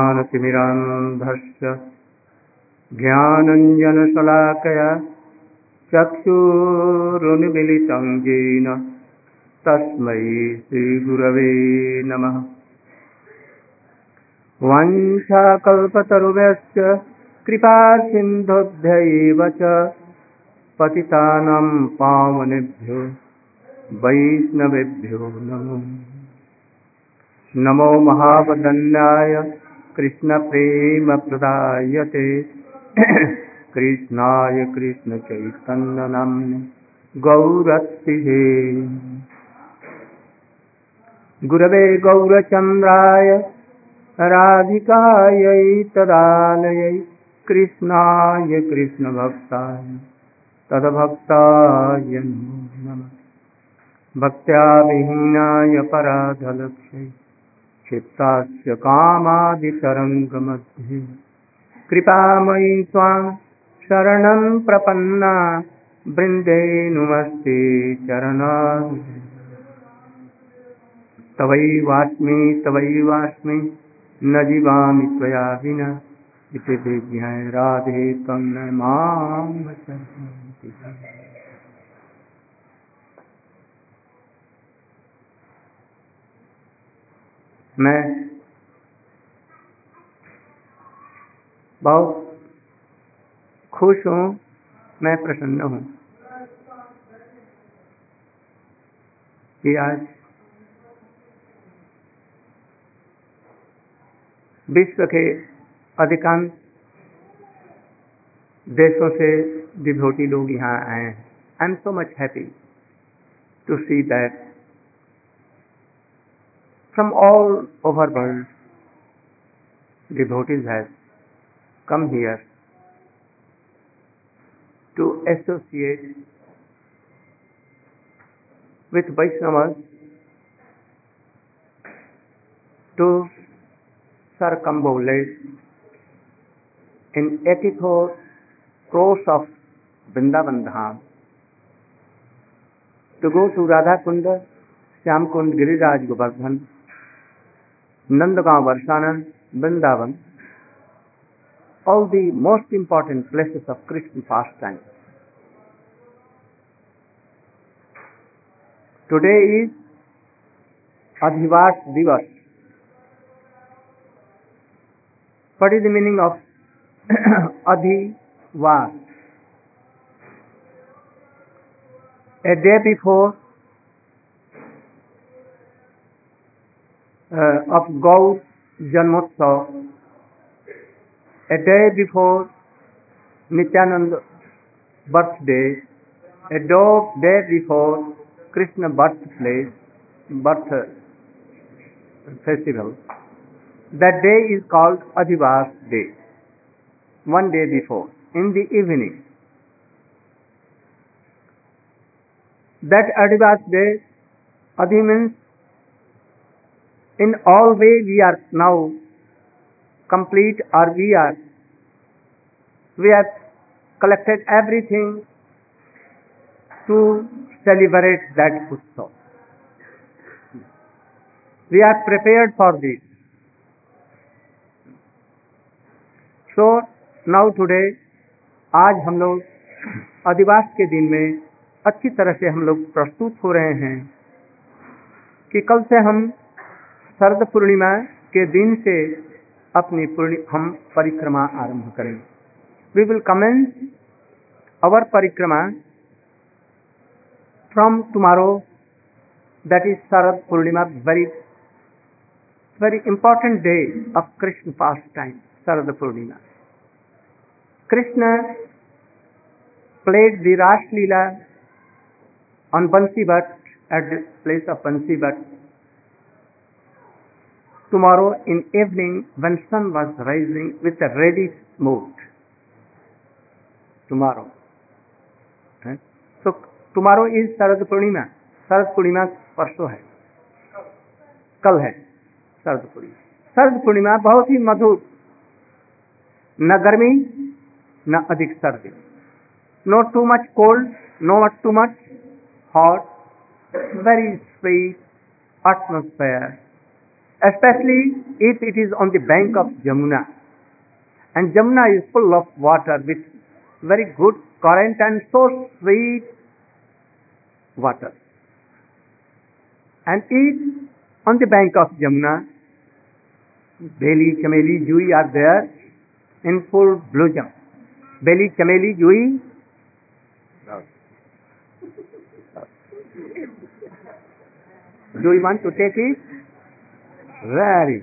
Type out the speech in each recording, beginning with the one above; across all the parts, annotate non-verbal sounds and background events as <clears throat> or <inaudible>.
ज्ञानतिमिरान्धस्य ज्ञानञ्जनशलाकया चक्षुरुन्मिलितं येन। तस्मै श्रीगुरवे नमः। वंशाकल्पतरुभ्यश्च, कृपासिन्धुभ्यैव च, पतितानां पावनेभ्यो, वैष्णवेभ्यो नमो। नमो महावदन्याय। कृष्णप्रेमप्रदायते कृष्णाय कृष्णचैतन्यनाम्ने गौरत्तिहे गुरवे गौरचन्द्राय, राधिकायै तदालयै, कृष्णाय कृष्णभक्ताय, तद्भक्ताय नमः। भक्त्या विहीनाय पराधलक्ष्यै। क्षिप्तास्य कामादितरङ्गमध्ये। कृपामयी त्वां शरणं प्रपन्ना वृन्दे नुमस्ते चरणा तवैवास्मि तवैवास्मि न जीवामि त्वया विना। इति विज्ञाय राधे त्वं न माँ मैं बहुत खुश हूँ, मैं प्रसन्न हूँ। कि आज विश्व के अधिकांश देशों से डिभोटी लोग यहाँ आए हैं। I am so much happy to see that from all over world devotees have come here to associate with Vaishnavas to circumambulate in 84 crores of Vrindavan Dham to go to Radha Kunda, Shyam Kund, Giriraj Govardhan, Nandgaon Varshanand, Vrindavan all the most important places of Krishna pastime today is adhivas divas what is the meaning of adhivas a day before uh, of Gaur Janmotsav, a day before Nityanand birthday, a day before Krishna birthplace, birth festival. That day is called Adhivas Day. One day before, in the evening. That Adhivas Day, Adhi means in all way we are now complete or we are we have collected everything to celebrate that Utsav. We are prepared for this. So now today आज हम लोग अधिवास के दिन में अच्छी तरह से हम लोग प्रस्तुत हो रहे हैं कि कल से हम शरद पूर्णिमा के दिन से अपनी हम परिक्रमा आरंभ करेंगे we will commence our parikrama from tomorrow that is Sharad Purnima very very important day of Krishna pastime Sharad Purnima. Krishna played the Ras Leela on Bansi Bhat, at the place of Bansi Bhat tomorrow in evening when sun was rising with a reddish mood. Tomorrow. So tomorrow is Sarad Purnima. Sharad Purnima परसों है कल है शरद पूर्णिमा शरद पूर्णिमा बहुत ही मधुर न गर्मी न अधिक सर्दी not too much cold, not too much hot, very sweet atmosphere especially if it is on the bank of Jamuna. And Jamuna is full of water with very good current and so sweet water. And if on the bank of Jamuna, Beli, Chameli, Jui are there in full bloom. Beli, Chameli, Jui. Do you want to take it? Very.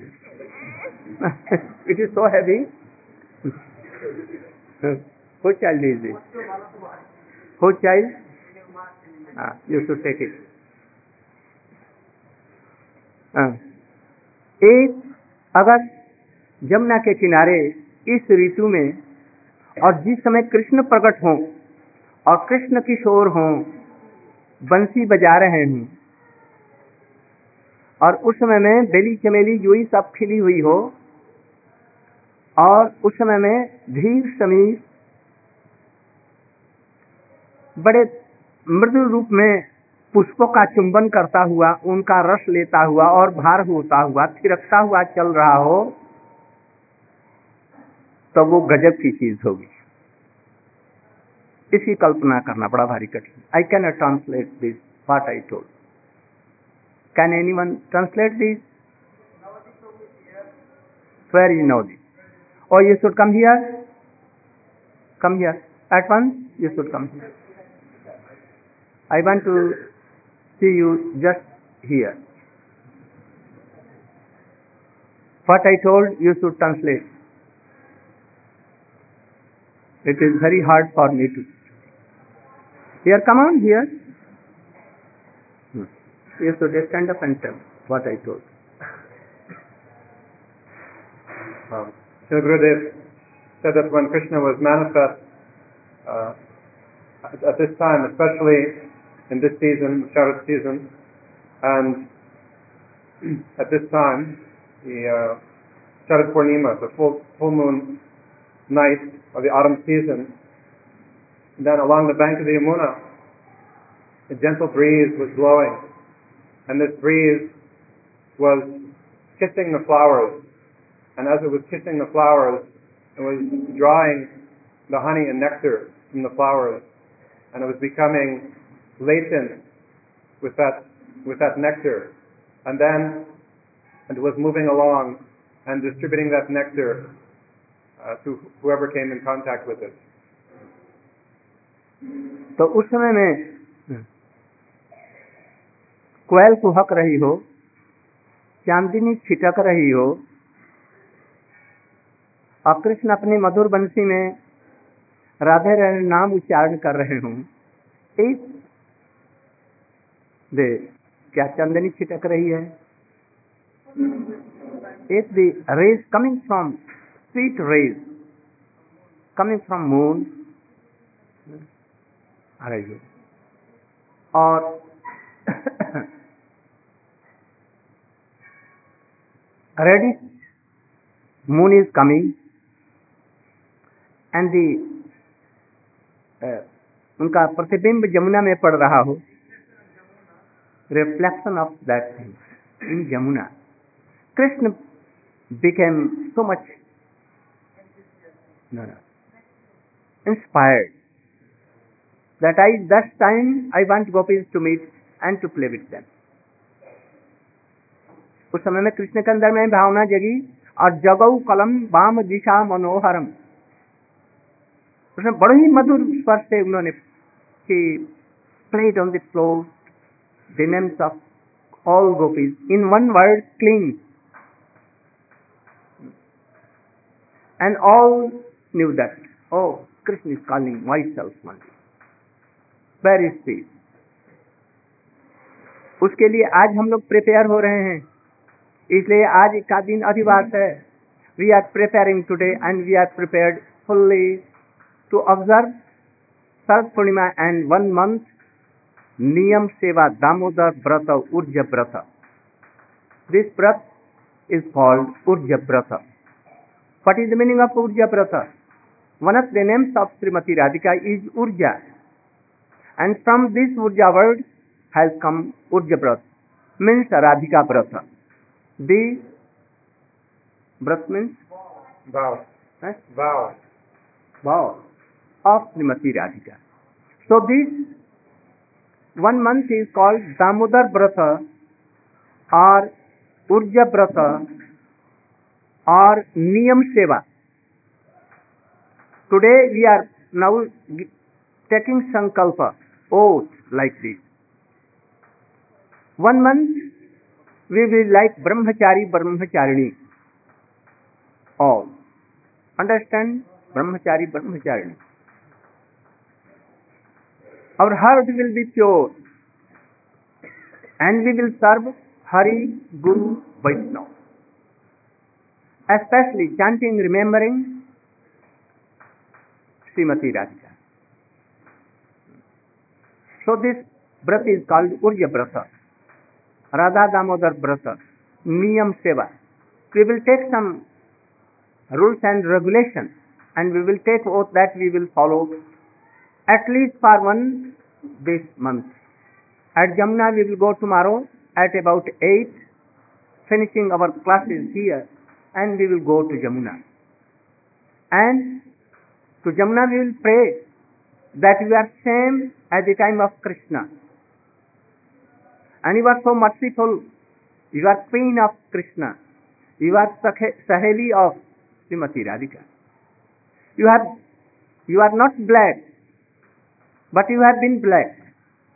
it is so heavy. Whose child is it? Whose child? Ah, you should take it. Ah. एक अगर जमुना के किनारे इस ऋतु में और जिस समय कृष्ण प्रकट हों और कृष्ण किशोर हों बंसी बजा रहे हों और उस समय में बेली चमेली जुई सब खिली हुई हो। और उस समय में धीर समीर बड़े मृदु रूप में पुष्पों का चुंबन करता हुआ, उनका रस लेता हुआ और भार होता हुआ, थिरकता हुआ चल रहा हो तो वो गजब की चीज़ होगी। इसकी कल्पना करना बड़ा भारी कठिन। I can translate this what I told Can anyone translate this? Where you know this? Oh, you should come here. Come here. At once, you should come here. I want to see you just here. What I told, you should translate. It is very hard for me to. Here, come on, here. Hmm. You should stand up and tell what I told. Um, Srila said that when Krishna was manifest uh, at, this time, especially in this season, Sharad season, and <clears throat> at this time, the uh, Purnima, the full, full moon night of the autumn season, then along the bank of the Yamuna, a gentle breeze was blowing and this breeze was kissing the flowers. And as it was kissing the flowers, it was drawing the honey and nectar from the flowers. And it was becoming latent with that, with that nectar. And then it was moving along and distributing that nectar uh, to whoever came in contact with it. तो उस समय में कोयल कुहक रही हो, चांदनी छिटक रही हो और कृष्ण अपनी मधुर बंसी में राधे राधे नाम उच्चारण कर रहे हों। इस दे, क्या चांदनी छिटक रही है? If the rays coming from sweet rays coming from moon आ रही reddish moon is coming and the uh, उनका प्रतिबिंब जमुना में पड़ रहा हो reflection of that thing in Jamuna Krishna much no, no, inspired that I that time I want gopis to meet and to play with them. उस समय में कृष्ण के अंदर में भावना जगी, और जगऊ कलम वाम दिशा मनोहरम। उसमें बड़े ही मधुर स्वर से उन्होंने played on the of all gopis in one word clean and all knew that oh Krishna is calling my self Mandi where is उसके लिए आज हम लोग प्रिपेयर हो रहे हैं। इसलिए आज का दिन अधिवास है। We are preparing today and we are prepared fully to observe Sharad Purnima and one month niyam seva Damodar vrat Urj vrat this vrat is called urj vrat what is the meaning of urj vrat one of the names of Shrimati Radhika is Urja and from this Urja word has come urj vrat means Radhika vrat be vrat of Shrimati Radhika. So this one month is called Damodar vrat और ऊर्जा व्रत और niyam seva today we are now taking sankalp oath like this one month We will like Brahmachari, Brahmacharini. All. Understand? Brahmachari, Brahmacharini. Our heart will be pure and we will serve Hari, Guru, Vaishnava. Especially chanting, remembering Srimati Radhika. So this Brat is called Urja Brata, Radha Damodar Brata, Niyam Seva. We will take some rules and regulations and we will take oath that we will follow at least for one this month. At Jamuna we will go tomorrow at about 8 finishing our classes here and we will go to Jamuna. And to Jamuna we will pray that we are same at the time of Krishna. And you are so merciful. You are queen of Krishna. You are Saheli of Srimati Radhika. You are, you are not black, but you have been black.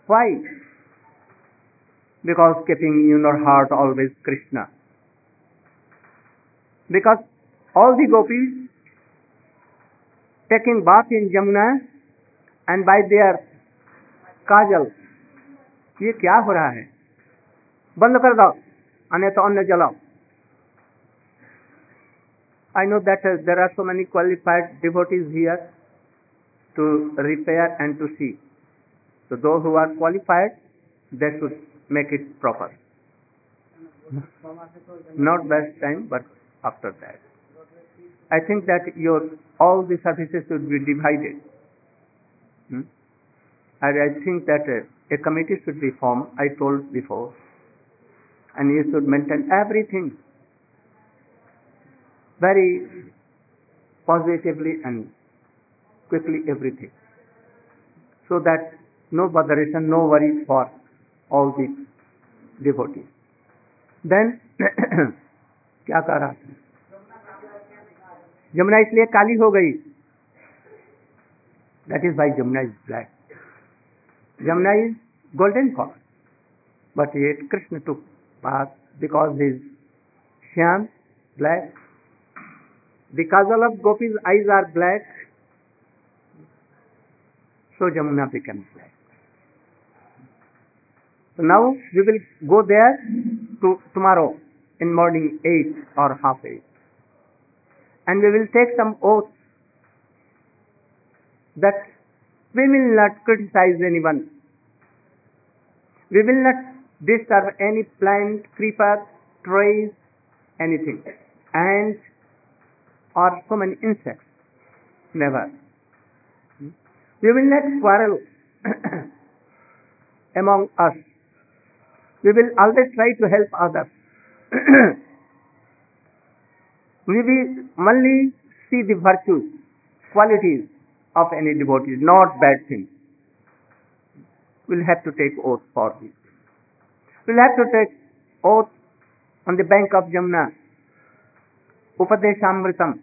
Why? Because keeping in your heart always Krishna. Because all the gopis taking bath in Jamuna and by their kajal ये क्या हो रहा है? बंद कर दो अन्य तो अन्य जलाओ। I know that there are so many qualified devotees here to repair and to see those who are qualified they should make it proper not best time but after that I think that your all the services should be divided Hmm? And I think that uh, a committee should be formed, I told before, and you should maintain everything very positively and quickly everything. So that no botheration, no worry for all the devotees. Then क्या कह रहा था जमुना इसलिए काली हो गई that is why Jamuna is black Jamuna is golden color. But yet Krishna took bath because his is black. The Kajal of Gopi's eyes are black. So Jamuna becomes black. So now we will go there to tomorrow in morning 8 or half 8. And we will take some oath that we will not criticize anyone we will not disturb any plant, creeper, trees, anything, and or so many insects. Never. We will not quarrel <coughs> among us. We will always try to help others. <coughs> we will only see the virtues, qualities of any devotee, not bad things. We'll have to take oath for this. We'll have to take oath on the bank of Jamuna. Upadeshamritam,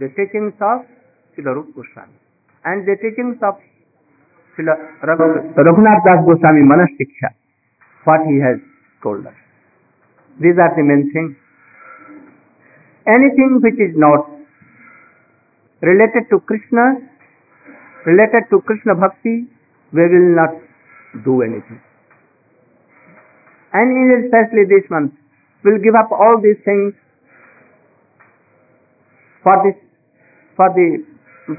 the teachings of Srila Rupa Goswami and the teachings of Raghu- Raghunath Das Goswami Manas Shiksha, what he has told us. These are the main things. Anything which is not related to Krishna, related to Krishna Bhakti, we will not do anything. And in especially this month, we'll give up all these things for this, for the,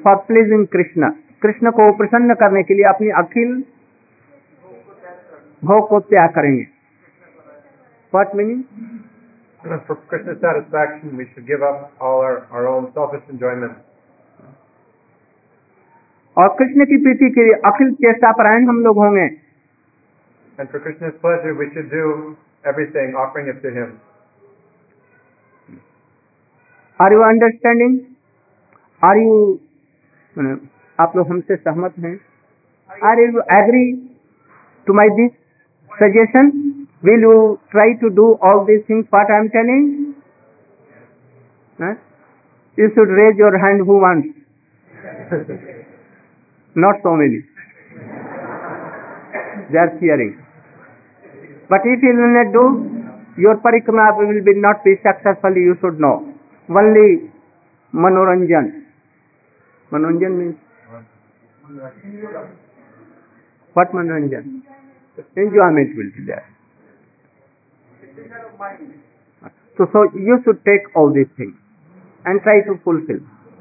for pleasing Krishna. Krishna को प्रसन्न करने के लिए अपनी अखिल भोग को त्याग करेंगे What meaning? For Krishna's satisfaction, we should give up all our, our own selfish enjoyment. और कृष्ण की प्रीति के लिए अखिल चेष्टा परायण हम लोग होंगे And for Krishna's pleasure, we should do everything, offering it to Him. Are you understanding are you आप लोग हमसे सहमत हैं are you agree to my this suggestion will you try to do all this things what I am telling you should raise your hand who wants not so many they are fearing but if you will not do your parikrama will be not be successful you should know. Only manoranjan. Manoranjan means? What manoranjan? Enjoyment will be there. So so you should take all these things and try to fulfill